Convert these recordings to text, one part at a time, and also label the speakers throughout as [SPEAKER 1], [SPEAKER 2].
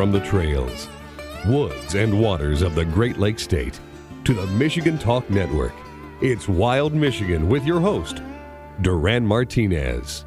[SPEAKER 1] From the trails, woods, and waters of the Great Lakes State to the Michigan Talk Network, it's Wild Michigan with your host, Duran Martinez.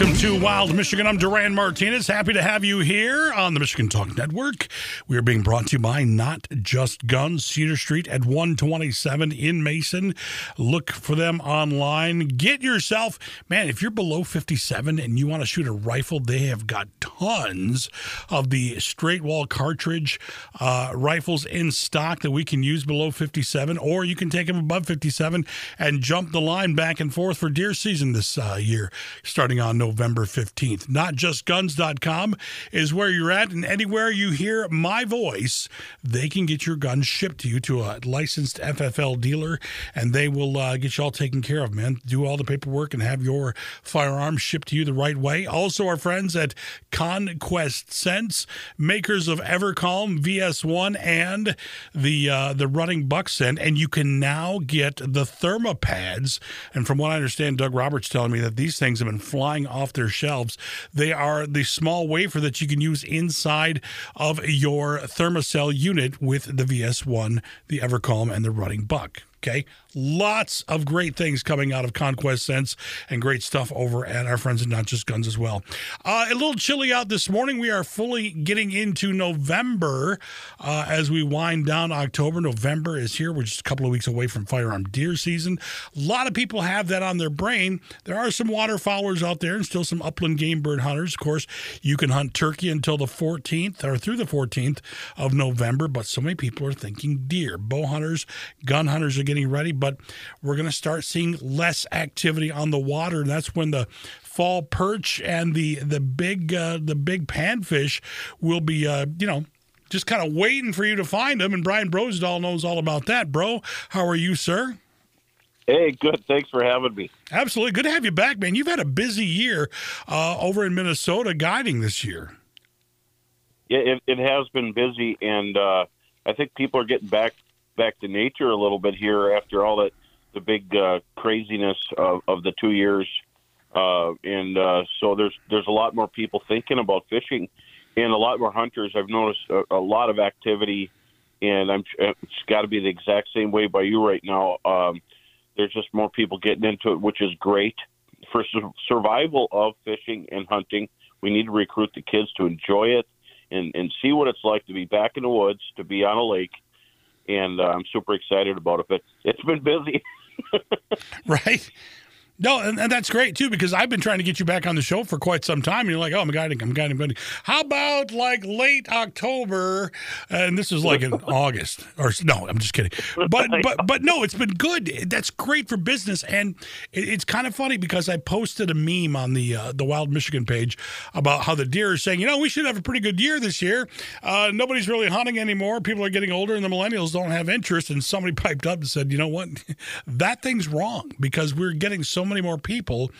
[SPEAKER 2] Welcome to Wild Michigan. I'm Duran Martinez. Happy to have you here on the Michigan Talk Network. We are being brought to you by Not Just Guns, Cedar Street at 127 in Mason. Look for them online. Get yourself, man, if you're below 57 and you want to shoot a rifle, they have got tons of the straight wall cartridge uh, rifles in stock that we can use below 57, or you can take them above 57 and jump the line back and forth for deer season this uh, year, starting on November 15th. NotJustGuns.com is where you're at, and anywhere you hear my voice, they can get your guns shipped to you to a licensed FFL dealer, and they will uh, get you all taken care of, man. Do all the paperwork and have your firearms shipped to you the right way. Also, our friends at Conquest Scents, makers of Evercalm VS1 and the uh, the rutting buck scent, and you can now get the ThermaPads. And from what I understand, Doug Roberts telling me that these things have been flying off their shelves. They are the small wafer that you can use inside of your Thermacell unit with the VS1, the Evercalm, and the Rutting Buck. Okay. Lots of great things coming out of Conquest Scents and great stuff over at our friends at Not Just Guns as well. Uh, a little chilly out this morning. We are fully getting into November uh, as we wind down October. November is here. We're just a couple of weeks away from firearm deer season. A lot of people have that on their brain. There are some waterfowlers out there and still some upland game bird hunters. Of course, you can hunt turkey until the 14th or through the 14th of November, but so many people are thinking deer. Bow hunters, gun hunters are getting ready, but we're going to start seeing less activity on the water. And that's when the fall perch and the the big uh, the big panfish will be uh, you know just kind of waiting for you to find them. And Brian Brosdahl knows all about that, bro. How are you, sir?
[SPEAKER 3] Hey, good. Thanks for having me.
[SPEAKER 2] Absolutely. Good to have you back, man. You've had a busy year uh, over in Minnesota guiding this year.
[SPEAKER 3] Yeah, it, it has been busy, and uh, I think people are getting back back to nature a little bit here after all that the big uh, craziness of, of the two years, uh, and uh, so there's there's a lot more people thinking about fishing, and a lot more hunters. I've noticed a, a lot of activity, and I'm it's got to be the exact same way by you right now. Um, there's just more people getting into it, which is great for su- survival of fishing and hunting. We need to recruit the kids to enjoy it and and see what it's like to be back in the woods, to be on a lake and uh, I'm super excited about it. But it's been busy.
[SPEAKER 2] right. No, and, and, that's great too because I've been trying to get you back on the show for quite some time. And you're like, oh, I'm guiding, I'm guiding, I'm. How about like late October? And this is like in August, or no, I'm just kidding. But but but no, it's been good. That's great for business, and it, it's kind of funny because I posted a meme on the uh, the Wild Michigan page about how the deer are saying, you know, we should have a pretty good year this year. Uh, nobody's really hunting anymore. People are getting older, and the millennials don't have interest. And somebody piped up and said, you know what, that thing's wrong because we're getting so many more people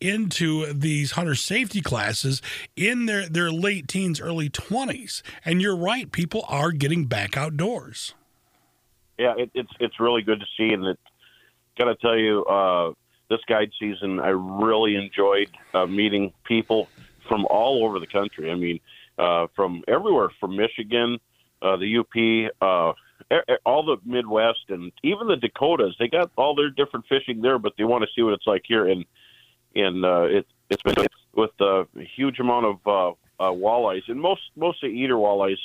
[SPEAKER 2] into these hunter safety classes in their, their late teens, early 20s. And you're right, people are getting back outdoors.
[SPEAKER 3] Yeah, it, it's it's really good to see, and it got to tell you, uh, this guide season, I really enjoyed uh, meeting people from all over the country. I mean, uh, from everywhere, from Michigan, uh, the UP, uh, all the Midwest and even the Dakotas. They got all their different fishing there, but they want to see what it's like here. And and uh, it, it's been with a huge amount of uh, uh, walleyes and most mostly eater walleyes.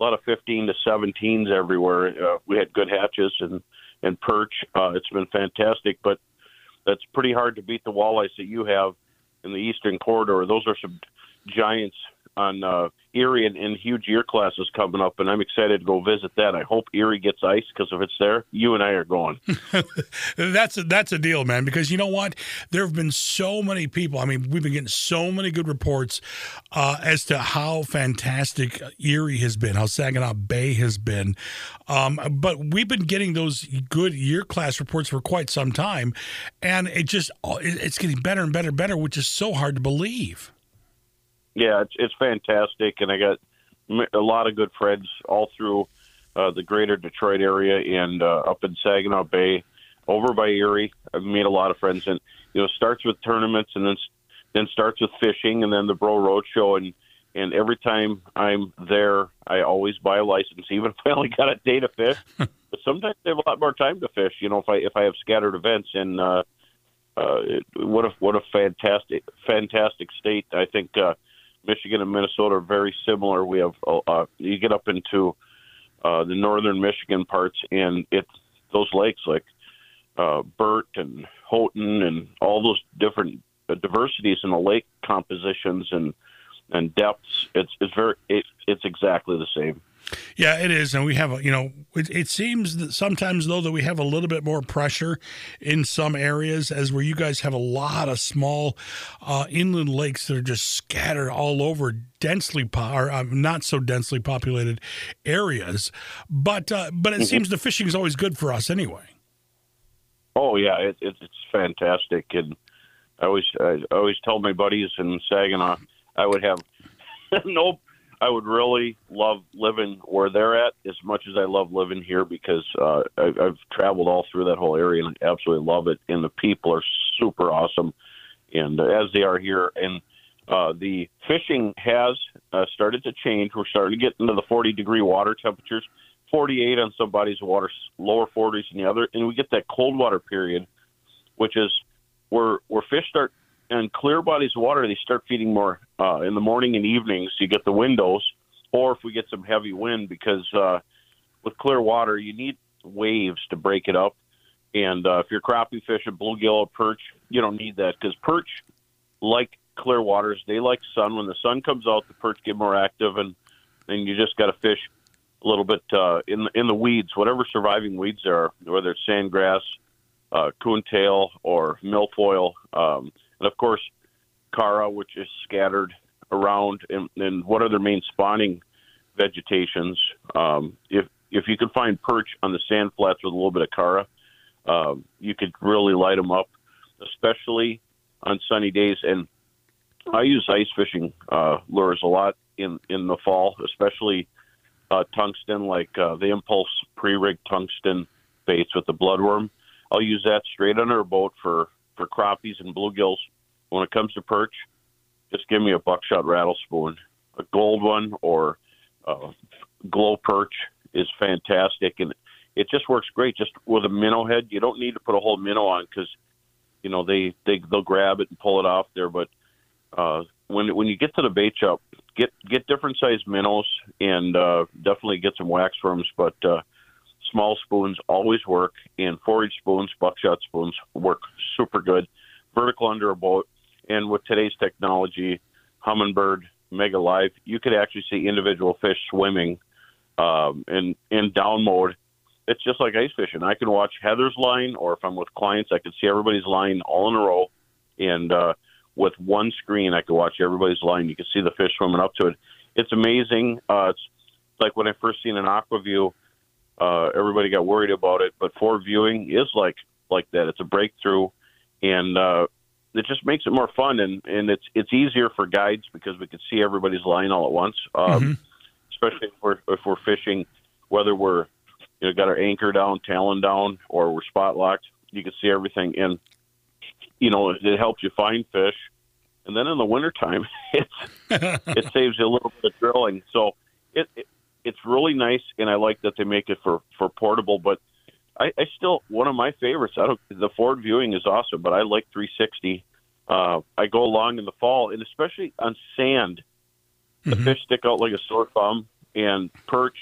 [SPEAKER 3] A lot of 15 to 17s everywhere. Uh, we had good hatches and and perch. Uh, it's been fantastic, but that's pretty hard to beat the walleyes that you have in the eastern corridor. Those are some giants on uh, Erie and, and huge year classes coming up, and I'm excited to go visit that. I hope Erie gets ice because if it's there, you and I are going.
[SPEAKER 2] that's a, that's a deal, man. Because you know what, there have been so many people. I mean, we've been getting so many good reports uh, as to how fantastic Erie has been, how Saginaw Bay has been. Um, but we've been getting those good year class reports for quite some time, and it just it's getting better and better and better, which is so hard to believe
[SPEAKER 3] yeah, it's it's fantastic, and I got a lot of good friends all through uh, the greater Detroit area and uh, up in Saginaw Bay, over by Erie. I've made a lot of friends, and you know, it starts with tournaments, and then then starts with fishing, and then the Bro Road Show, and and every time I'm there, I always buy a license, even if I only got a day to fish. but sometimes I have a lot more time to fish. You know, if I if I have scattered events, and uh, uh, it, what a what a fantastic fantastic state. I think uh, Michigan and Minnesota are very similar. We have uh, uh you get up into uh, the northern Michigan parts, and it's those lakes like uh, Burt and Houghton and all those different uh, diversities in the lake compositions and and depths. It's it's very it, it's exactly the same.
[SPEAKER 2] Yeah, it is, and we have a you know it, it, seems that sometimes though that we have a little bit more pressure in some areas, as where you guys have a lot of small uh, inland lakes that are just scattered all over densely po- or uh, not so densely populated areas. But uh, but it mm-hmm. seems the fishing is always good for us anyway.
[SPEAKER 3] Oh yeah, it, it, it's fantastic, and I always I always tell my buddies in Saginaw I would have no I would really love living where they're at as much as I love living here because uh, I, I've traveled all through that whole area and I absolutely love it. And the people are super awesome, and uh, as they are here. And uh, the fishing has uh, started to change. We're starting to get into the 40 degree water temperatures, 48 on some bodies of water, lower 40s in the other, and we get that cold water period, which is where where fish start and clear bodies of water, they start feeding more uh, in the morning and evenings. You get the windows, or if we get some heavy wind, because uh, with clear water, you need waves to break it up. And uh, if you're crappie fishing bluegill or perch, you don't need that because perch, like clear waters, they like sun. When the sun comes out, the perch get more active, and and you just got to fish a little bit uh, in the, in the weeds, whatever surviving weeds there are, whether it's sandgrass, uh, coontail, or milfoil. Um, and of course Chara, which is scattered around, and, and what are their main spawning vegetations? Um, if if you can find perch on the sand flats with a little bit of Chara, um, you could really light them up, especially on sunny days. And I use ice fishing uh, lures a lot in in the fall, especially uh, tungsten, like uh, the Impulse pre-rig tungsten baits with the bloodworm. I'll use that straight under a boat for for crappies and bluegills. When it comes to perch, just give me a buckshot rattle spoon, a gold one or a glow perch is fantastic, and it just works great. Just with a minnow head, you don't need to put a whole minnow on because you know they they they'll grab it and pull it off there. But uh, when when you get to the bait shop, get get different sized minnows and uh, definitely get some wax worms, but uh, small spoons always work, and inch spoons, buckshot spoons work super good. Vertical under a boat, and with today's technology, Humminbird, Mega Live, you could actually see individual fish swimming um, in in down mode. It's just like ice fishing. I can watch Heather's line, or if I'm with clients, I can see everybody's line all in a row, and uh, with one screen, I can watch everybody's line. You can see the fish swimming up to it. It's amazing. Uh, it's like when I first seen an Aqua-Vu uh, everybody got worried about it, but Forward Viewing is like like that. It's a breakthrough, and uh, it just makes it more fun and and it's it's easier for guides because we can see everybody's line all at once. Um, mm-hmm. Especially if we're if we're fishing, whether we're you know got our anchor down, talon down, or we're spot locked, you can see everything. And you know it helps you find fish. And then in the wintertime, it's it saves you a little bit of drilling. So it, it it's really nice, and I like that they make it for for portable. But I, I still one of my favorites. I don't the forward viewing is awesome, but I like 360. Uh, I go along in the fall, and especially on sand, the mm-hmm. fish stick out like a sore thumb, and perch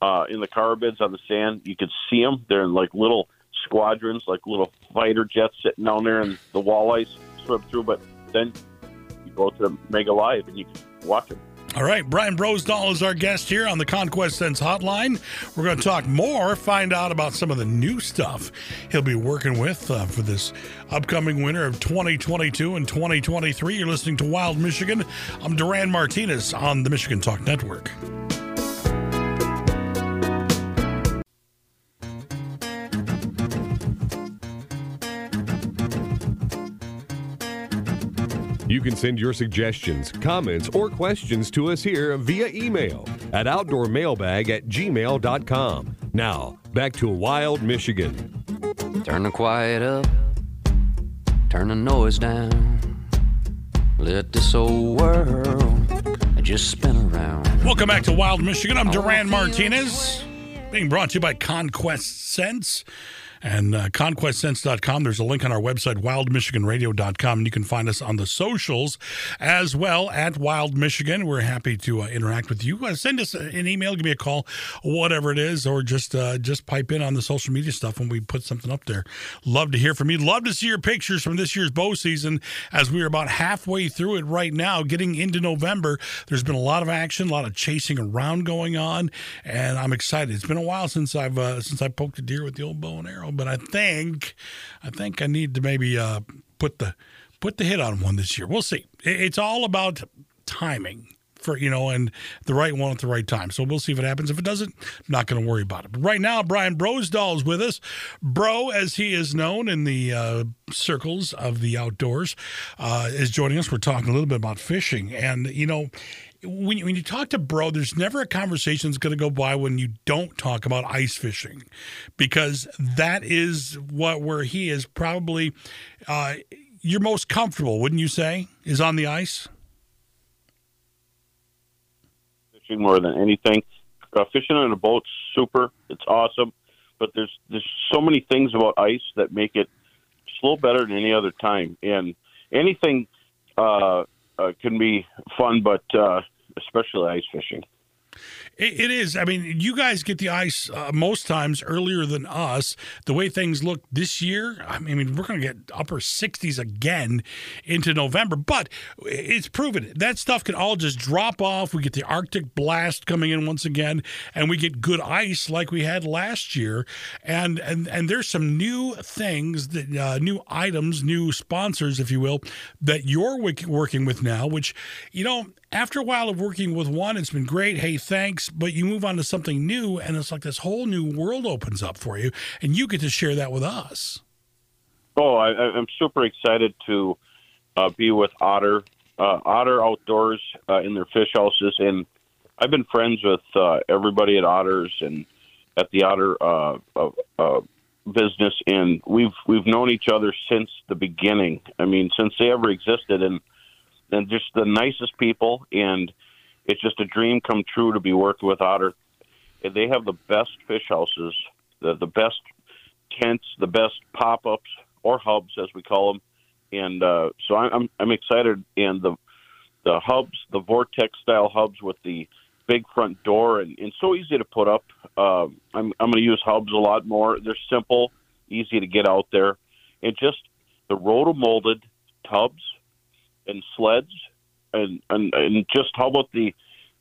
[SPEAKER 3] uh, in the carbids on the sand. You can see them. They're in like little squadrons, like little fighter jets sitting down there, and the walleyes swim through. But then you go to the Mega Live and you can watch them.
[SPEAKER 2] All right, Brian Brosdahl is our guest here on the Conquest Scents Hotline. We're going to talk more, find out about some of the new stuff he'll be working with uh, for this upcoming winter of 2022 and 2023. You're listening to Wild Michigan. I'm Duran Martinez on the Michigan Talk Network.
[SPEAKER 1] You can send your suggestions, comments, or questions to us here via email at outdoormailbag at gmail.com. Now, back to Wild Michigan.
[SPEAKER 4] Turn the quiet up, turn the noise down. Let this old world just spin around.
[SPEAKER 2] Welcome back to Wild Michigan. I'm Duran Martinez, being brought to you by Conquest Scents and uh, conquestscents.com. There's a link on our website, wildmichiganradio.com, and you can find us on the socials as well at Wild Michigan. We're happy to uh, interact with you. Uh, send us an email, give me a call, whatever it is, or just uh, just pipe in on the social media stuff when we put something up there. Love to hear from you. Love to see your pictures from this year's bow season as we are about halfway through it right now, getting into November. There's been a lot of action, a lot of chasing around going on, and I'm excited. It's been a while since I've uh, since I poked a deer with the old bow and arrow but I think I think I need to maybe uh, put the put the hit on one this year. We'll see. It's all about timing for you know and the right one at the right time. So we'll see if it happens. If it doesn't, I'm not going to worry about it. But right now, Brian Brosdahl is with us. Bro, as he is known in the uh, circles of the outdoors, uh, is joining us. We're talking a little bit about fishing, and you know when you, when you talk to bro, there's never a conversation that's going to go by when you don't talk about ice fishing, because that is what where he is probably uh, you're most comfortable, wouldn't you say? Is on the ice.
[SPEAKER 3] Fishing more than anything, uh, fishing on a boat's super. It's awesome, but there's there's so many things about ice that make it just a little better than any other time, and anything. Uh, uh, can be fun, but uh, especially ice fishing.
[SPEAKER 2] It is. I mean, you guys get the ice uh, most times earlier than us. The way things look this year, I mean, we're going to get upper 60s again into November, but it's proven that stuff can all just drop off. We get the Arctic blast coming in once again, and we get good ice like we had last year. And and and there's some new things that uh, new items, new sponsors, if you will, that you're working with now. Which you know, after a while of working with one, it's been great. Hey, thanks. But you move on to something new, and it's like this whole new world opens up for you, and you get to share that with us.
[SPEAKER 3] Oh, I, am super excited to uh, be with Otter, uh, Otter Outdoors uh, in their fish houses, and I've been friends with uh, everybody at Otters and at the Otter uh, uh, business, and we've we've known each other since the beginning. I mean, since they ever existed, and and just the nicest people, and it's just a dream come true to be working with Otter. They have the best fish houses, the the best tents, the best pop ups or hubs as we call them, and uh, so I'm I'm excited. And the the hubs, the vortex style hubs with the big front door and, and so easy to put up. Uh, I'm I'm going to use hubs a lot more. They're simple, easy to get out there, and just the roto molded tubs and sleds, and, and and just how about the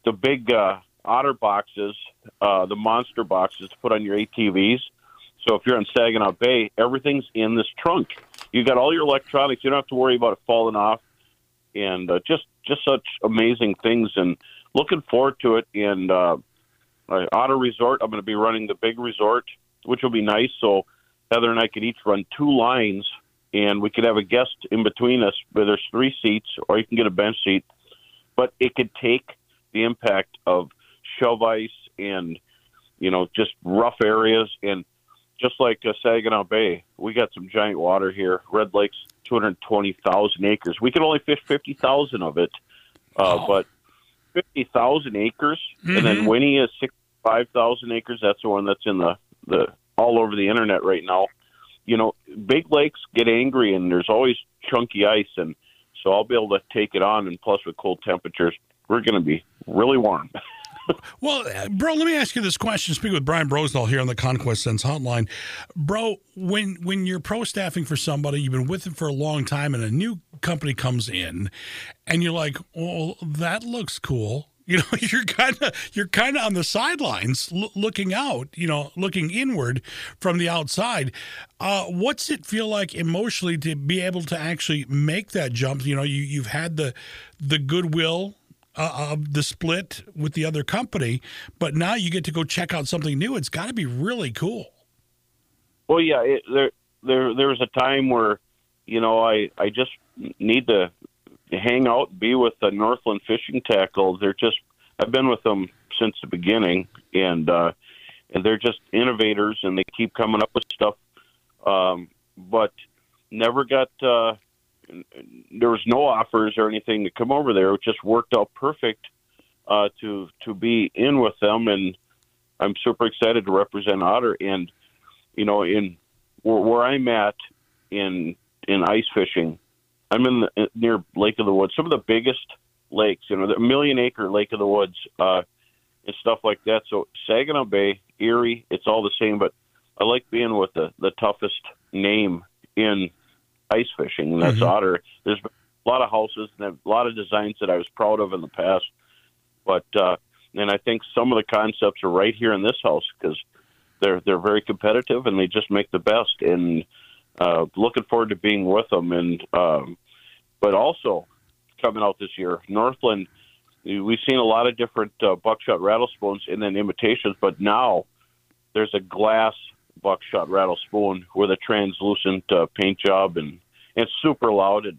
[SPEAKER 3] the big uh, otter boxes, uh, the monster boxes to put on your ATVs. So if you're in Saginaw Bay, everything's in this trunk. You got all your electronics. You don't have to worry about it falling off, and uh, just just such amazing things. And looking forward to it. And uh, Otter Resort, I'm going to be running the big resort, which will be nice. So Heather and I could each run two lines and we could have a guest in between us where there's three seats, or you can get a bench seat. But it could take the impact of shove ice and you know just rough areas and just like uh, Saginaw Bay, we got some giant water here. Red Lake's 220,000 acres. We can only fish 50,000 of it, uh, oh. but 50,000 acres, mm-hmm. and then mm-hmm. Winnie is 65,000 acres. That's the one that's in the the all over the internet right now you know, big lakes get angry and there's always chunky ice, and so I'll be able to take it on. And plus, with cold temperatures, we're going to be really warm.
[SPEAKER 2] well, bro, let me ask you this question. Speaking with Brian Brosdahl here on the Conquest Scents Hotline, bro. When when you're pro staffing for somebody, you've been with them for a long time, and a new company comes in, and you're like, "Well, that looks cool." You know, you're kind of you're kind of on the sidelines, l- looking out. You know, looking inward from the outside. Uh, what's it feel like emotionally to be able to actually make that jump? You know, you you've had the the goodwill uh, of the split with the other company, but now you get to go check out something new. It's got to be really cool.
[SPEAKER 3] Well, yeah, it, there there there was a time where you know I I just need to hang out, be with the Northland Fishing Tackle. They're just I've been with them since the beginning, and uh, and they're just innovators, and they keep coming up with stuff. Um, but never got uh, there was no offers or anything to come over there. It just worked out perfect uh, to to be in with them, and I'm super excited to represent Otter. And you know, in where, where I'm at in in ice fishing, I'm in the, near Lake of the Woods, some of the biggest lakes, you know, the million acre Lake of the Woods, uh, and stuff like that. So Saginaw Bay, Erie, it's all the same, but I like being with the the toughest name in ice fishing, and that's mm-hmm. Otter. There's a lot of houses and a lot of designs that I was proud of in the past, but uh, and I think some of the concepts are right here in this house because they're they're very competitive and they just make the best. And uh, looking forward to being with them. And um, but also coming out this year, Northland. We've seen a lot of different uh, buckshot rattlespoons and then imitations, but now there's a glass buckshot rattle spoon with a translucent uh, paint job and, and it's super loud. And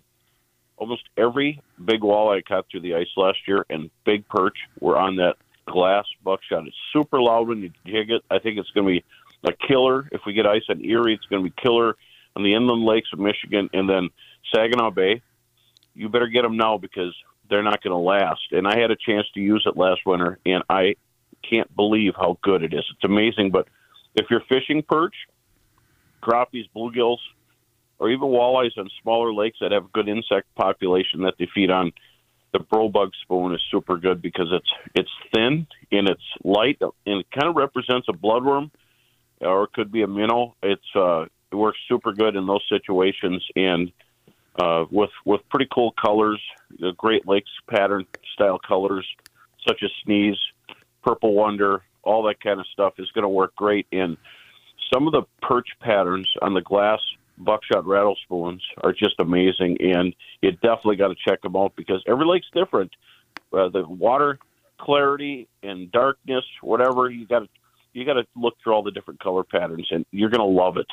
[SPEAKER 3] almost every big walleye I caught through the ice last year and big perch were on that glass buckshot. It's super loud when you jig it. I think it's going to be a killer if we get ice on Erie. It's going to be killer on the inland lakes of Michigan and then Saginaw Bay. You better get them now because they're not going to last. And I had a chance to use it last winter, and I can't believe how good it is. It's amazing. But if you're fishing perch, crappies, bluegills, or even walleyes on smaller lakes that have a good insect population that they feed on, the bro Bug spoon is super good because it's it's thin and it's light and it kind of represents a bloodworm, or it could be a minnow. It's uh, it works super good in those situations and uh, with with pretty cool colors, the Great Lakes pattern style colors such as sneeze, purple wonder, all that kind of stuff is going to work great in some of the perch patterns on the glass buckshot rattle spoons are just amazing, and you definitely got to check them out because every lake's different. Uh, the water clarity and darkness, whatever you got you got to look through all the different color patterns, and you're going to love it.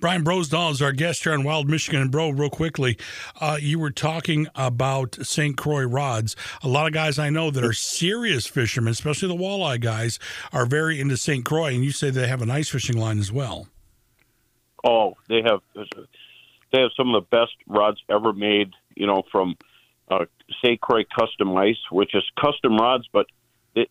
[SPEAKER 2] Brian Brosdahl is our guest here on Wild Michigan. And, bro, real quickly, uh, you were talking about St. Croix rods. A lot of guys I know that are serious fishermen, especially the walleye guys, are very into St. Croix, and you say they have an ice fishing line as well.
[SPEAKER 3] Oh, they have they have some of the best rods ever made. You know, from uh, St. Croix Custom Ice, which is custom rods, but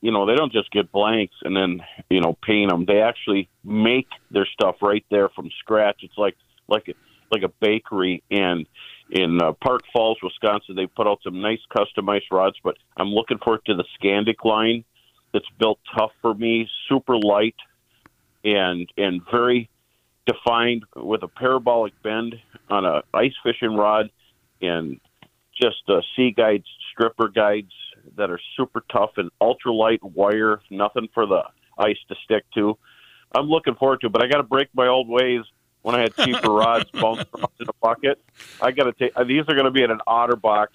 [SPEAKER 3] you know they don't just get blanks and then you know paint them. They actually make their stuff right there from scratch. It's like like a, like a bakery. And in uh, Park Falls, Wisconsin, they put out some nice customized rods. But I'm looking forward to the Skandic line that's built tough for me, super light, and and very defined with a parabolic bend on a ice fishing rod and just uh, sea guides, stripper guides that are super tough and ultralight wire, nothing for the ice to stick to. I'm looking forward to, it, but I got to break my old ways. When I had cheaper rods bounced around in a bucket, I got to take. Uh, these are going to be in an otter box,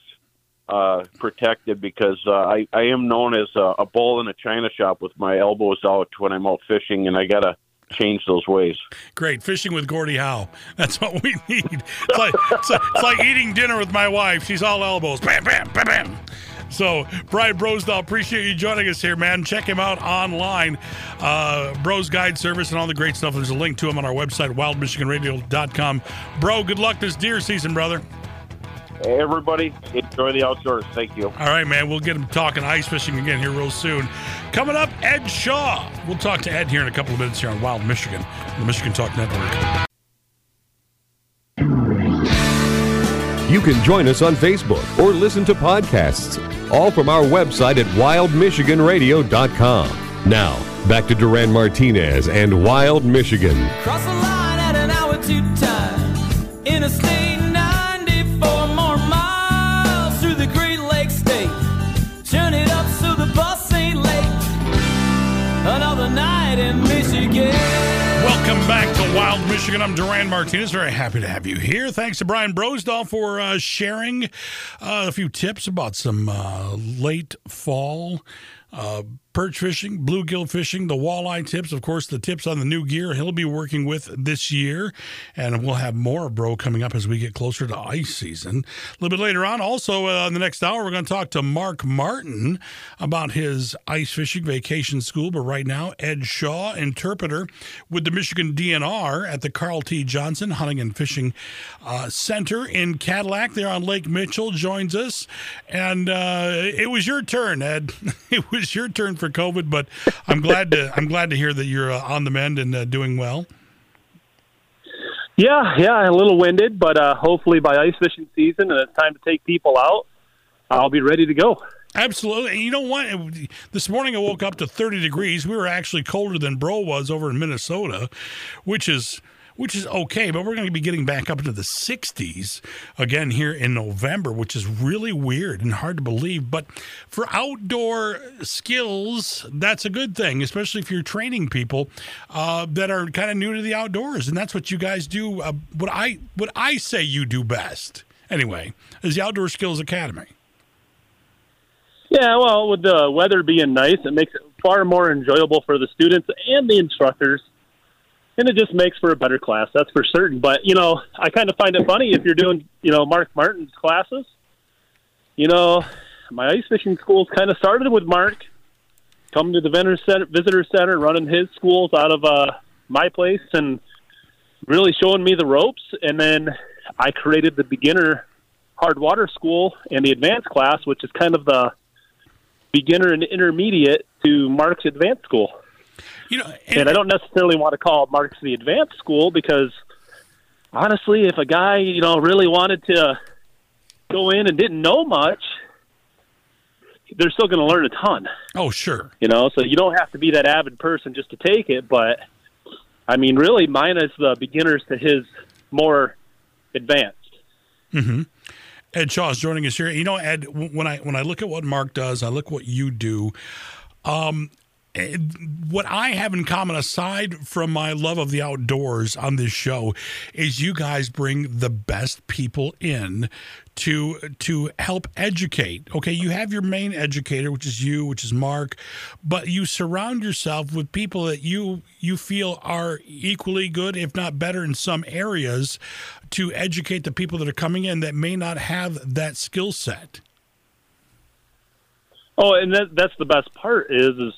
[SPEAKER 3] uh, protected because uh, I I am known as a, a bull in a china shop with my elbows out when I'm out fishing, and I got to change those ways.
[SPEAKER 2] Great. Fishing with Gordie Howe. That's what we need. It's like, it's like, it's like eating dinner with my wife. She's all elbows. Bam, bam, bam, bam. So, Brian Brosdahl, appreciate you joining us here, man. Check him out online, uh, Bros Guide Service, and all the great stuff. There's a link to him on our website, wildmichiganradio.com. Bro, good luck this deer season, brother.
[SPEAKER 3] Hey, everybody, enjoy the outdoors. Thank you.
[SPEAKER 2] All right, man. We'll get him talking ice fishing again here real soon. Coming up, Ed Shaw. We'll talk to Ed here in a couple of minutes here on Wild Michigan, the Michigan Talk Network.
[SPEAKER 1] You can join us on Facebook or listen to podcasts, all from our website at wildmichiganradio.com. Now, back to Duran Martinez and Wild Michigan.
[SPEAKER 2] Michigan. I'm Duran Martinez. Very happy to have you here. Thanks to Brian Brosdahl for uh, sharing uh, a few tips about some uh, late fall uh, perch fishing, bluegill fishing, the walleye tips, of course, the tips on the new gear he'll be working with this year. And we'll have more Bro coming up as we get closer to ice season. A little bit later on, also uh, in the next hour, we're going to talk to Mark Martin about his ice fishing vacation school. But right now, Ed Shaw, interpreter with the Michigan DNR at the Carl T. Johnson Hunting and Fishing uh, Center in Cadillac there on Lake Mitchell, joins us. And uh, it was your turn, Ed. it was your turn for COVID, but I'm glad to I'm glad to hear that you're uh, on the mend and uh, doing well.
[SPEAKER 5] Yeah, yeah, a little winded, but uh, hopefully by ice fishing season and it's time to take people out, I'll be ready to go.
[SPEAKER 2] Absolutely. And you know what? This morning I woke up to 30 degrees. We were actually colder than Bro was over in Minnesota, which is which is okay, but we're going to be getting back up into the 60s again here in November, which is really weird and hard to believe. But for outdoor skills, that's a good thing, especially if you're training people uh, that are kind of new to the outdoors, and that's what you guys do. Uh, what I what I say you do best, anyway, is the Outdoor Skills Academy.
[SPEAKER 5] Yeah, well, with the weather being nice, it makes it far more enjoyable for the students and the instructors and it just makes for a better class. That's for certain. But you know, I kind of find it funny if you're doing you know Mark Martin's classes. You know, my ice fishing schools kind of started with Mark coming to the visitor center, visitor center, running his schools out of uh, my place, and really showing me the ropes. And then I created the beginner hard water school and the advanced class, which is kind of the beginner and intermediate to Mark's advanced school. You know, and, and I don't necessarily want to call Marks the advanced school because honestly, if a guy you know really wanted to go in and didn't know much, they're still going to learn a ton.
[SPEAKER 2] Oh, sure.
[SPEAKER 5] You know, so you don't have to be that avid person just to take it. But I mean, really, mine is the beginners to his more advanced.
[SPEAKER 2] Mm-hmm. Ed Shaw is joining us here. You know, Ed, when I when I look at what Mark does, I look what you do. Um, what I have in common, aside from my love of the outdoors on this show, is you guys bring the best people in to to help educate. Okay, you have your main educator, which is you, which is Mark, but you surround yourself with people that you you feel are equally good, if not better, in some areas, to educate the people that are coming in that may not have that skill set.
[SPEAKER 5] Oh, and that, that's the best part is is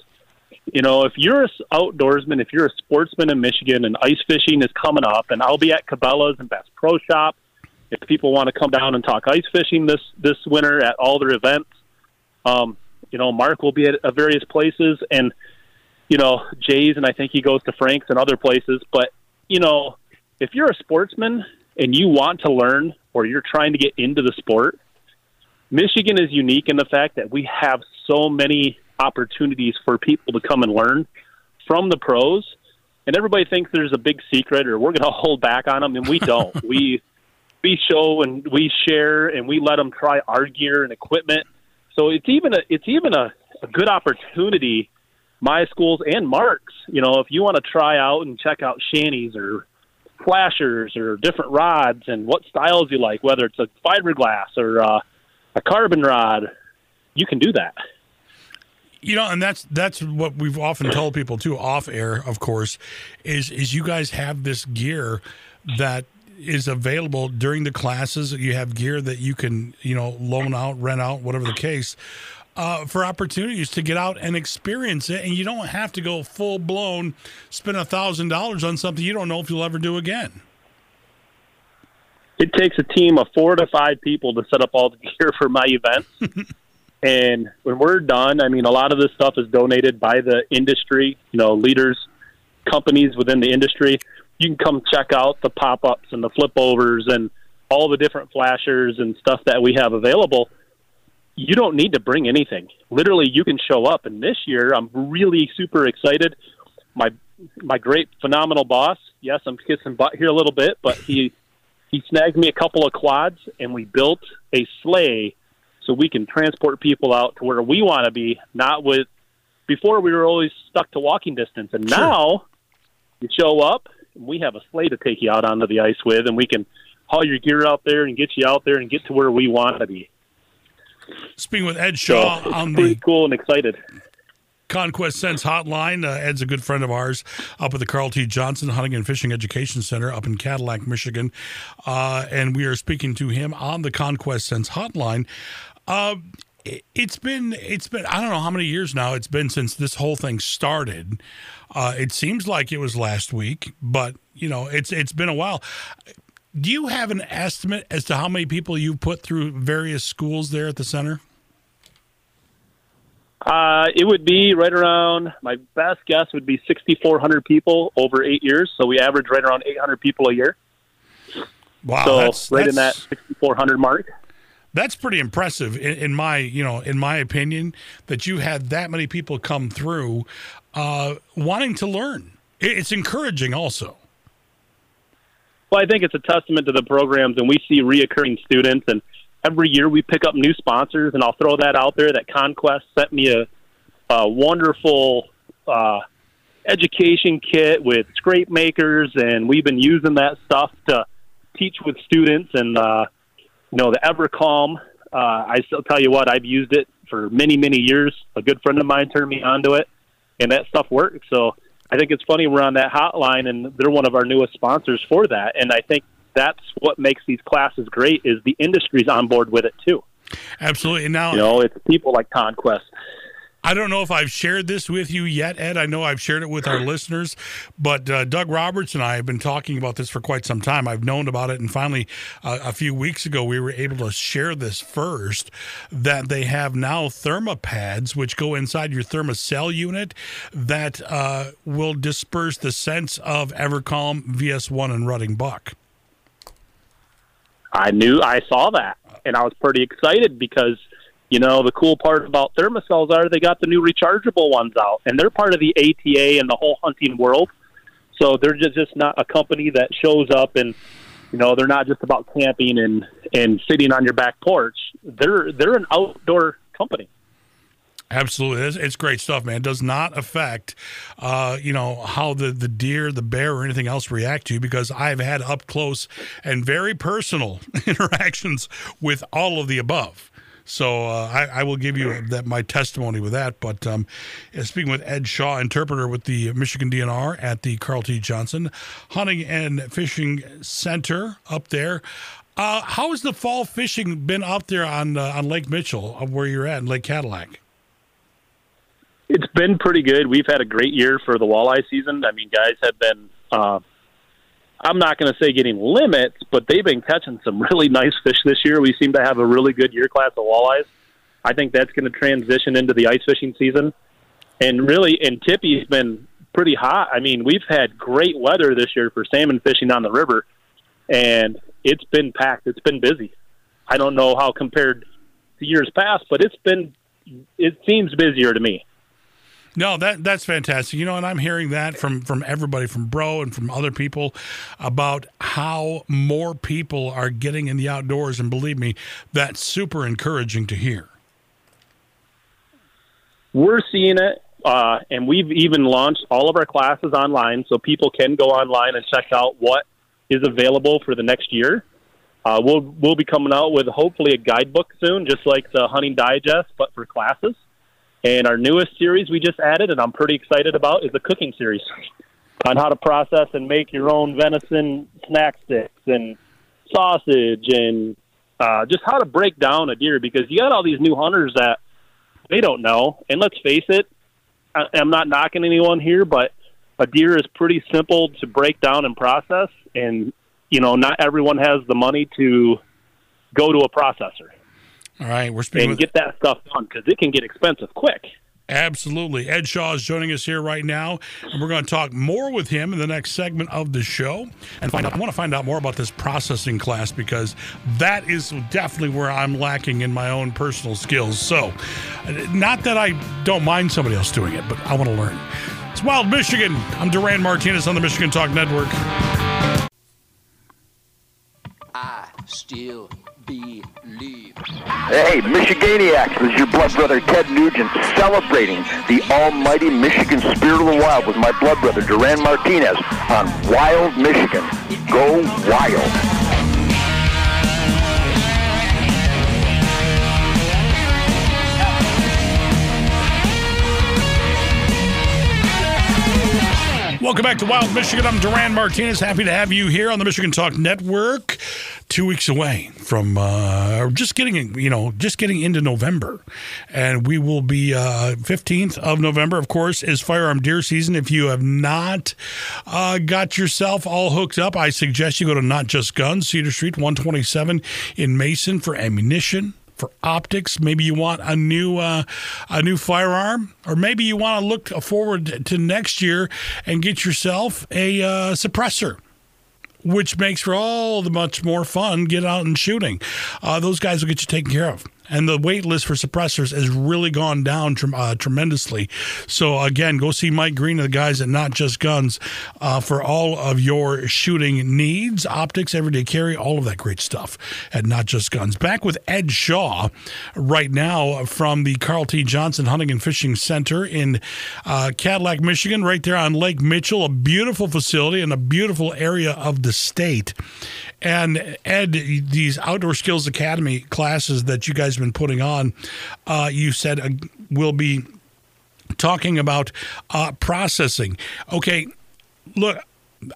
[SPEAKER 5] you know, if you're an outdoorsman, if you're a sportsman in Michigan and ice fishing is coming up, and I'll be at Cabela's and Bass Pro Shop. If people want to come down and talk ice fishing this this winter at all their events, um, you know, Mark will be at, at various places, and you know, Jay's, and I think he goes to Frank's and other places. But you know, if you're a sportsman and you want to learn or you're trying to get into the sport, Michigan is unique in the fact that we have so many opportunities for people to come and learn from the pros. And everybody thinks there's a big secret or we're going to hold back on them, and we don't. we we show and we share and we let them try our gear and equipment. So it's even a it's even a, a good opportunity. My schools and Marks, you know, if you want to try out and check out shanties or flashers or different rods and what styles you like, whether it's a fiberglass or uh, a carbon rod, you can do that.
[SPEAKER 2] You know, and that's that's what we've often told people too, off air, of course, is is you guys have this gear that is available during the classes. You have gear that you can, you know, loan out, rent out, whatever the case, uh, for opportunities to get out and experience it. And you don't have to go full blown, spend a thousand dollars on something you don't know if you'll ever do again.
[SPEAKER 5] It takes a team of four to five people to set up all the gear for my events. And when we're done, I mean, a lot of this stuff is donated by the industry, you know, leaders, companies within the industry. You can come check out the pop ups and the flip overs and all the different flashers and stuff that we have available. You don't need to bring anything. Literally, you can show up. And this year, I'm really super excited. My my great, phenomenal boss. Yes, I'm kissing butt here a little bit, but he he snagged me a couple of quads, and we built a sleigh so we can transport people out to where we want to be, not with before we were always stuck to walking distance. And sure. now you show up and we have a sleigh to take you out onto the ice with and we can haul your gear out there and get you out there and get to where we want to be.
[SPEAKER 2] Speaking with Ed Shaw
[SPEAKER 5] so
[SPEAKER 2] on
[SPEAKER 5] pretty
[SPEAKER 2] the
[SPEAKER 5] cool and excited.
[SPEAKER 2] Conquest Scents Hotline. Uh, Ed's a good friend of ours up at the Carl T. Johnson Hunting and Fishing Education Center up in Cadillac, Michigan. Uh, and we are speaking to him on the Conquest Scents Hotline. Uh, it- it's been it's been I don't know how many years now it's been since this whole thing started. Uh, it seems like it was last week, but you know it's it's been a while. Do you have an estimate as to how many people you've put through various schools there at the center?
[SPEAKER 5] Uh, it would be right around. My best guess would be 6,400 people over eight years. So we average right around 800 people a year.
[SPEAKER 2] Wow,
[SPEAKER 5] so
[SPEAKER 2] that's,
[SPEAKER 5] right in that 6,400 mark.
[SPEAKER 2] That's pretty impressive in, in my, you know, in my opinion, that you had that many people come through uh, wanting to learn. It, it's encouraging, also.
[SPEAKER 5] Well, I think it's a testament to the programs, and we see reoccurring students. And every year we pick up new sponsors, and I'll throw that out there. That Conquest sent me a, a wonderful uh, education kit with scrape makers, and we've been using that stuff to teach with students. And uh, know, the Evercalm. Uh, I still tell you what, I've used it for many, many years. A good friend of mine turned me onto it, and that stuff works. So I think it's funny we're on that hotline, and they're one of our newest sponsors for that. And I think that's what makes these classes great is the industry's on board with it too.
[SPEAKER 2] Absolutely. Now,
[SPEAKER 5] You know, it's people like Conquest.
[SPEAKER 2] I don't know if I've shared this with you yet, Ed. I know I've shared it with our listeners, but uh, Doug Roberts and I have been talking about this for quite some time. I've known about it, and finally, uh, a few weeks ago, we were able to share this first that they have now thermopads, which go inside your Thermacell unit that uh, will disperse the scents of Evercalm, VS1, and Rutting Buck.
[SPEAKER 5] I knew I saw that, and I was pretty excited because you know the cool part about Thermacells are they got the new rechargeable ones out, and they're part of the ATA and the whole hunting world. So they're just just not a company that shows up and you know they're not just about camping and and sitting on your back porch. They're they're an outdoor company.
[SPEAKER 2] Absolutely, it's, it's great stuff, man. It does not affect, uh, you know, how the the deer, the bear, or anything else react to you because I've had up close and very personal interactions with all of the above. So uh, I, I will give you that my testimony with that. But um, speaking with Ed Shaw, interpreter with the Michigan DNR at the Carl T. Johnson Hunting and Fishing Center up there. Uh, how has the fall fishing been up there on uh, on Lake Mitchell, uh, where you're at, in Lake Cadillac?
[SPEAKER 5] It's been pretty good. We've had a great year for the walleye season. I mean, guys have been. I'm not going to say getting limits, but they've been catching some really nice fish this year. We seem to have a really good year class of walleyes. I think that's going to transition into the ice fishing season. And really, and Tippy's been pretty hot. I mean, we've had great weather this year for salmon fishing on the river, and it's been packed. It's been busy. I don't know how compared to years past, but it's been. It seems busier to me.
[SPEAKER 2] No, that that's fantastic. You know, and I'm hearing that from from everybody, from Bro and from other people, about how more people are getting in the outdoors, and believe me, that's super encouraging to hear.
[SPEAKER 5] We're seeing it, uh, and we've even launched all of our classes online, so people can go online and check out what is available for the next year. Uh, we'll we'll be coming out with hopefully a guidebook soon, just like the Hunting Digest, but for classes. And our newest series we just added, and I'm pretty excited about, is the cooking series on how to process and make your own venison snack sticks and sausage and uh, just how to break down a deer because you got all these new hunters that they don't know. And let's face it, I, I'm not knocking anyone here, but a deer is pretty simple to break down and process. And, you know, not everyone has the money to go to a processor
[SPEAKER 2] All right, we're speaking
[SPEAKER 5] and
[SPEAKER 2] with
[SPEAKER 5] get that stuff done because it can get expensive quick.
[SPEAKER 2] absolutely Ed Shaw is joining us here right now, and we're going to talk more with him in the next segment of the show and find out. I want to find out more about this processing class because that is definitely where I'm lacking in my own personal skills. So, not that I don't mind somebody else doing it, but I want to learn. It's Wild Michigan. I'm Duran Martinez on the Michigan Talk Network.
[SPEAKER 4] I still believe.
[SPEAKER 6] Hey, Michiganiacs, this is your blood brother Ted Nugent celebrating the almighty Michigan spirit of the wild with my blood brother Duran Martinez on Wild Michigan. Go wild.
[SPEAKER 2] Welcome back to Wild Michigan. I'm Duran Martinez. Happy to have you here on the Michigan Talk Network. Two weeks away from uh, just getting, you know, just getting into November, and we will be uh, 15th of November. Of course, is firearm deer season. If you have not uh, got yourself all hooked up, I suggest you go to Not Just Guns, Cedar Street, 127 in Mason for ammunition for optics. Maybe you want a new uh, a new firearm, or maybe you want to look forward to next year and get yourself a uh, suppressor. Which makes for all the much more fun get out and shooting. Uh, those guys will get you taken care of and the wait list for suppressors has really gone down uh, tremendously. So again, go see Mike Green and the guys at Not Just Guns uh, for all of your shooting needs, optics, everyday carry, all of that great stuff at Not Just Guns. Back with Ed Shaw right now from the Carl T. Johnson Hunting and Fishing Center in uh, Cadillac, Michigan, right there on Lake Mitchell, a beautiful facility and a beautiful area of the state. And Ed, these Outdoor Skills Academy classes that you guys been putting on, uh, you said uh, will be talking about uh, processing. Okay, look.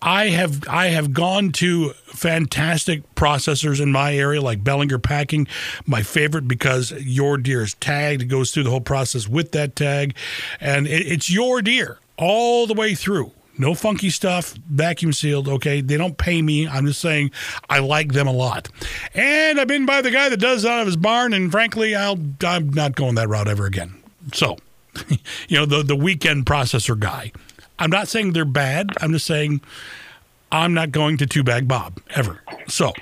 [SPEAKER 2] I have I have gone to fantastic processors in my area, like Bellinger Packing, my favorite because your deer is tagged. It goes through the whole process with that tag, and it, it's your deer all the way through. No funky stuff, vacuum sealed. Okay, they don't pay me. I'm just saying I like them a lot. And I've been by the guy that does out of his barn, and frankly, I'll I'm not going that route ever again. So, you know, the the weekend processor guy. I'm not saying they're bad. I'm just saying I'm not going to two bag Bob ever. So,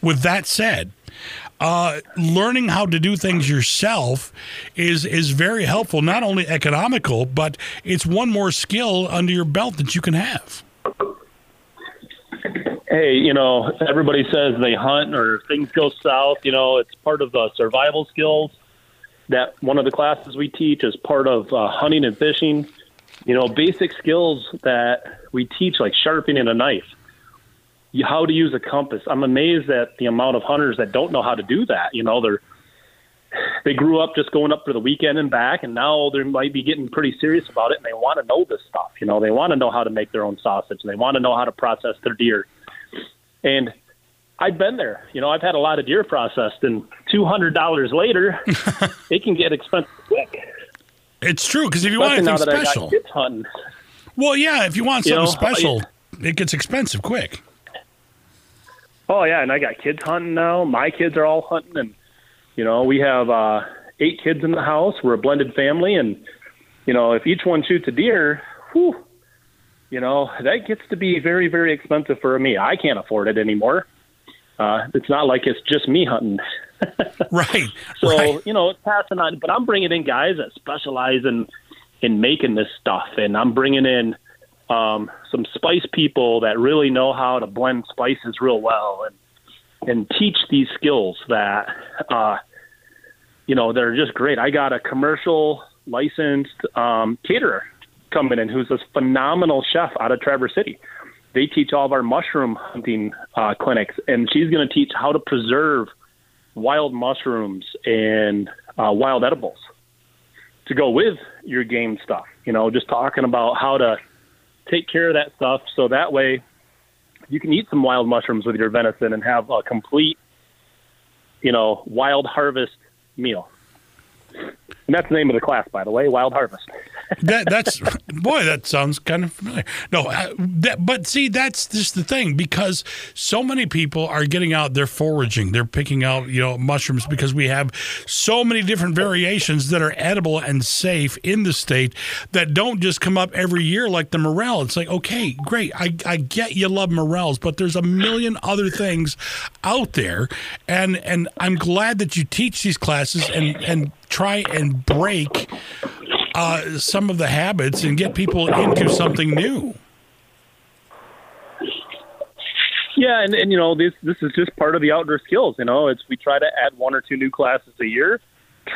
[SPEAKER 2] with that said, uh, learning how to do things yourself is is very helpful. Not only economical, but it's one more skill under your belt that you can have.
[SPEAKER 5] Hey, you know, everybody says they hunt or things go south. You know, it's part of the survival skills that one of the classes we teach is part of uh, hunting and fishing. You know, basic skills that we teach, like sharpening a knife how to use a compass. I'm amazed at the amount of hunters that don't know how to do that. You know, they're they grew up just going up for the weekend and back, and now they might be getting pretty serious about it, and they want to know this stuff. You know, they want to know how to make their own sausage, and they want to know how to process their deer. And I've been there. You know, I've had a lot of deer processed, and two hundred dollars later, it can get expensive quick.
[SPEAKER 2] It's true because if you Especially want anything special,
[SPEAKER 5] hunting.
[SPEAKER 2] Well, yeah, if you want something you know, special, it gets expensive quick.
[SPEAKER 5] Oh yeah, and I got kids hunting now. My kids are all hunting, and you know we have uh, eight kids in the house. We're a blended family, and you know if each one shoots a deer, whew, you know that gets to be very very expensive for me. I can't afford it anymore. Uh, it's not like it's just me hunting.
[SPEAKER 2] right.
[SPEAKER 5] So
[SPEAKER 2] right.
[SPEAKER 5] you know it's passing on, but I'm bringing in guys that specialize in in making this stuff, and I'm bringing in um, some spice people that really know how to blend spices real well and and teach these skills that uh, you know they're just great. I got a commercial licensed um, caterer coming in who's a phenomenal chef out of Traverse City. They teach all of our mushroom hunting uh, clinics, and she's going to teach how to preserve wild mushrooms and uh, wild edibles to go with your game stuff. You know, just talking about how to take care of that stuff so that way you can eat some wild mushrooms with your venison and have a complete, you know, wild harvest meal. And that's the name of the class, by the way, Wild Harvest.
[SPEAKER 2] that, that's boy, that sounds kind of familiar. No, uh, that, but see, that's just the thing because so many people are getting out, they're foraging, they're picking out, you know, mushrooms because we have so many different variations that are edible and safe in the state that don't just come up every year like the morel. It's like, okay, great, I, I get you love morels, but there's a million other things out there, and and I'm glad that you teach these classes and and try and break uh, some of the habits and get people into something new.
[SPEAKER 5] Yeah, and, and you know this this is just part of the outdoor skills. You know, it's we try to add one or two new classes a year,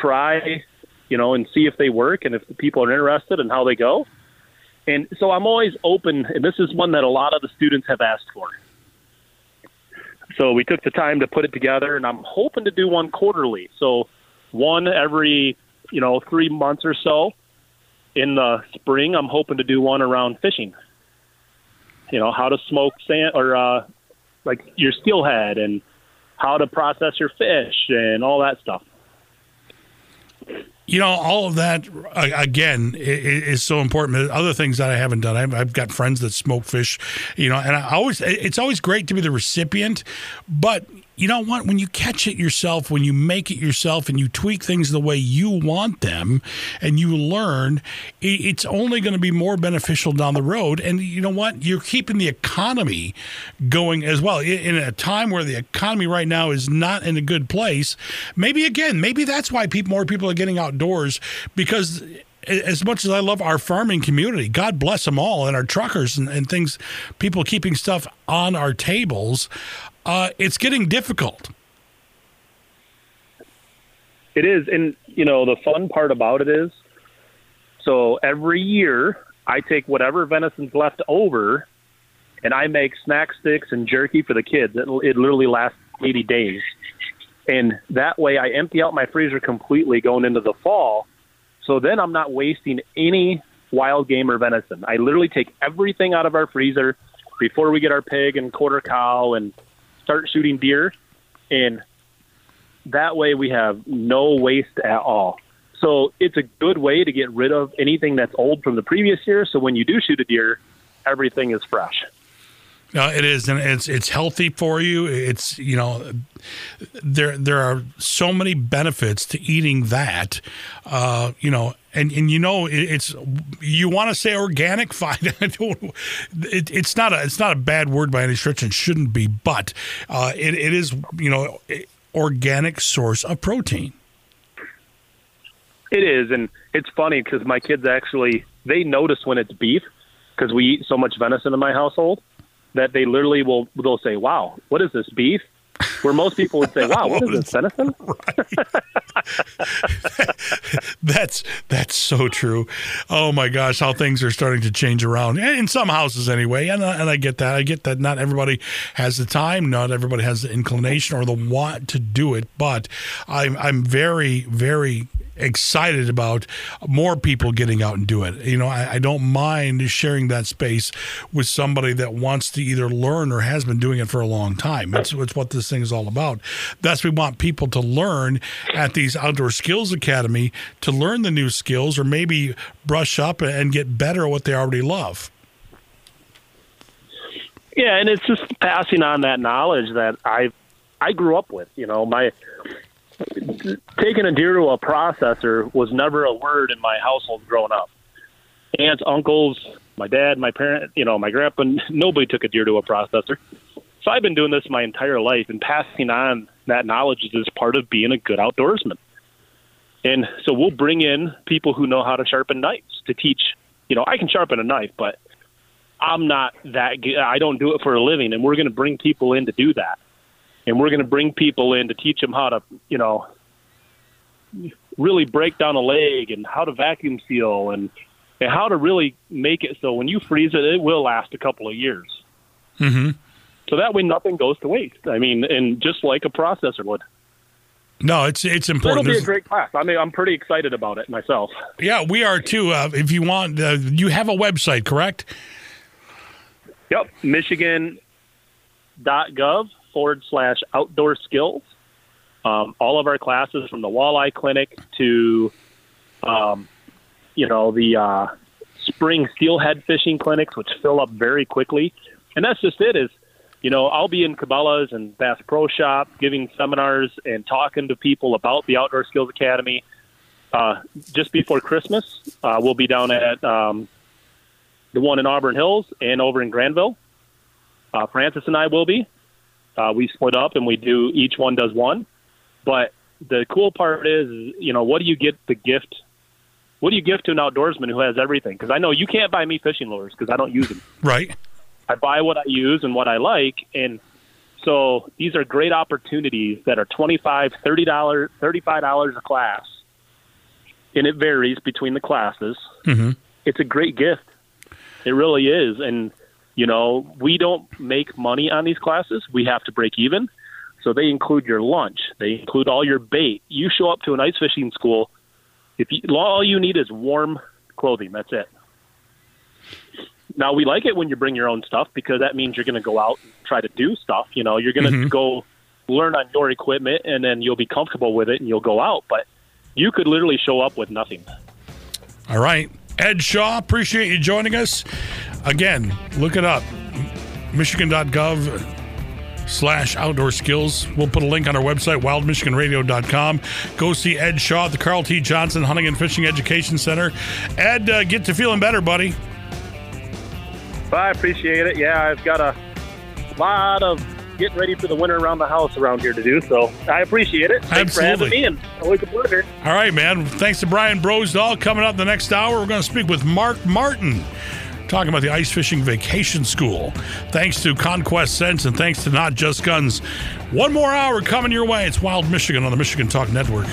[SPEAKER 5] try, you know, and see if they work and if the people are interested and how they go. And so I'm always open, and this is one that a lot of the students have asked for. So we took the time to put it together, and I'm hoping to do one quarterly. So one every you know three months or so. In the spring, I'm hoping to do one around fishing. you know, how to smoke sand or uh, like your steelhead and how to process your fish and all that stuff.
[SPEAKER 2] you know, all of that uh, again is so important. Other things that I haven't done, I've got friends that smoke fish, you know, and I always it's always great to be the recipient, but you know what? When you catch it yourself, when you make it yourself, and you tweak things the way you want them, and you learn, it's only going to be more beneficial down the road. And you know what? You're keeping the economy going as well. In a time where the economy right now is not in a good place, maybe again, maybe that's why people, more people are getting outdoors because as much as I love our farming community, God bless them all, and our truckers and, and things, people keeping stuff on our tables, uh, it's getting difficult.
[SPEAKER 5] It is, and you know the fun part about it is, so every year I take whatever venison's left over, and I make snack sticks and jerky for the kids. It, it literally lasts 80 days, and that way I empty out my freezer completely going into the fall. So then I'm not wasting any wild game or venison. I literally take everything out of our freezer before we get our pig and quarter cow and start shooting deer, and that way we have no waste at all. So it's a good way to get rid of anything that's old from the previous year. So when you do shoot a deer, everything is fresh.
[SPEAKER 2] Uh, it is, and it's it's healthy for you. It's you know, there there are so many benefits to eating that. Uh, you know, and and you know, it, it's you want to say organic, fine. It, it's not a it's not a bad word by any stretch, and shouldn't be, but uh, it it is you know, organic source of protein.
[SPEAKER 5] It is, and it's funny because my kids actually they notice when it's beef because we eat so much venison in my household that they literally will they'll say, "Wow, what is this beef?" Where most people would say, "Wow, what is this venison?"
[SPEAKER 2] That's that's so true. Oh my gosh, how things are starting to change around in some houses anyway. And I, and I get that. I get that. Not everybody has the time. Not everybody has the inclination or the want to do it. But I'm I'm very very excited about more people getting out and do it. You know, I, I don't mind sharing that space with somebody that wants to either learn or has been doing it for a long time. It's, it's what this thing is all about. That's we want people to learn at these outdoor skills academy to learn the new skills or maybe brush up and get better at what they already love.
[SPEAKER 5] Yeah, and it's just passing on that knowledge that I I grew up with. You know, my taking a deer to a processor was never a word in my household growing up. Aunts, uncles, my dad, my parent, you know, my grandpa, nobody took a deer to a processor. So I've been doing this my entire life, and passing on that knowledge is part of being a good outdoorsman. And so we'll bring in people who know how to sharpen knives to teach. You know, I can sharpen a knife, but I'm not that. I don't do it for a living, and we're going to bring people in to do that. And we're going to bring people in to teach them how to, you know, really break down a leg and how to vacuum seal and and how to really make it so when you freeze it, it will last a couple of years.
[SPEAKER 2] Mm-hmm.
[SPEAKER 5] So that way, nothing goes to waste. I mean, and just like a processor would.
[SPEAKER 2] No, it's it's
[SPEAKER 5] So it'll be a great class. I mean, I'm pretty excited about it myself.
[SPEAKER 2] yeah, we are too. Uh, if you want, uh, you have a website, correct?
[SPEAKER 5] Yep, Michigan.gov forward slash outdoor skills. Um, all of our classes from the walleye clinic to, um, you know, the uh, spring steelhead fishing clinics, which fill up very quickly. And that's just it is, you know, I'll be in Cabela's and Bass Pro Shop giving seminars and talking to people about the Outdoor Skills Academy. Uh, just before Christmas, uh, we'll be down at um, the one in Auburn Hills and over in Grandville. Uh, Francis and I will be. Uh, we split up and we do each one does one. But the cool part is, you know, what do you get the gift? What do you give to an outdoorsman who has everything? Because I know you can't buy me fishing lures because I don't use them.
[SPEAKER 2] Right.
[SPEAKER 5] I buy what I use and what I like, and so these are great opportunities that are twenty five, thirty dollars, thirty five dollars a class, and it varies between the classes.
[SPEAKER 2] Mm-hmm.
[SPEAKER 5] It's a great gift. It really is, and you know we don't make money on these classes. We have to break even, so they include your lunch. They include all your bait. You show up to an ice fishing school. If you, all you need is warm clothing, that's it Now we like it when you bring your own stuff because that means you're going to go out and try to do stuff. You know, you're going to mm-hmm. go learn on your equipment, and then you'll be comfortable with it, and you'll go out. But you could literally show up with nothing.
[SPEAKER 2] All right. Ed Shaw, appreciate you joining us. Again, look it up. Michigan.gov slash outdoor skills. We'll put a link on our website, wildmichiganradio.com. Go see Ed Shaw at the Carl T. Johnson Hunting and Fishing Education Center. Ed, uh, get to feeling better, buddy.
[SPEAKER 5] I appreciate it. Yeah, I've got a lot of getting ready for the winter around the house around here to do, so I appreciate it. Thanks
[SPEAKER 2] Absolutely.
[SPEAKER 5] for having me, and always a pleasure.
[SPEAKER 2] All right, man. Thanks to Brian Brosdahl. Coming up in the next hour, we're going to speak with Mark Martin, talking about the ice fishing vacation school. Thanks to Conquest Scents and thanks to Not Just Guns. One more hour coming your way. It's Wild Michigan on the Michigan Talk Network.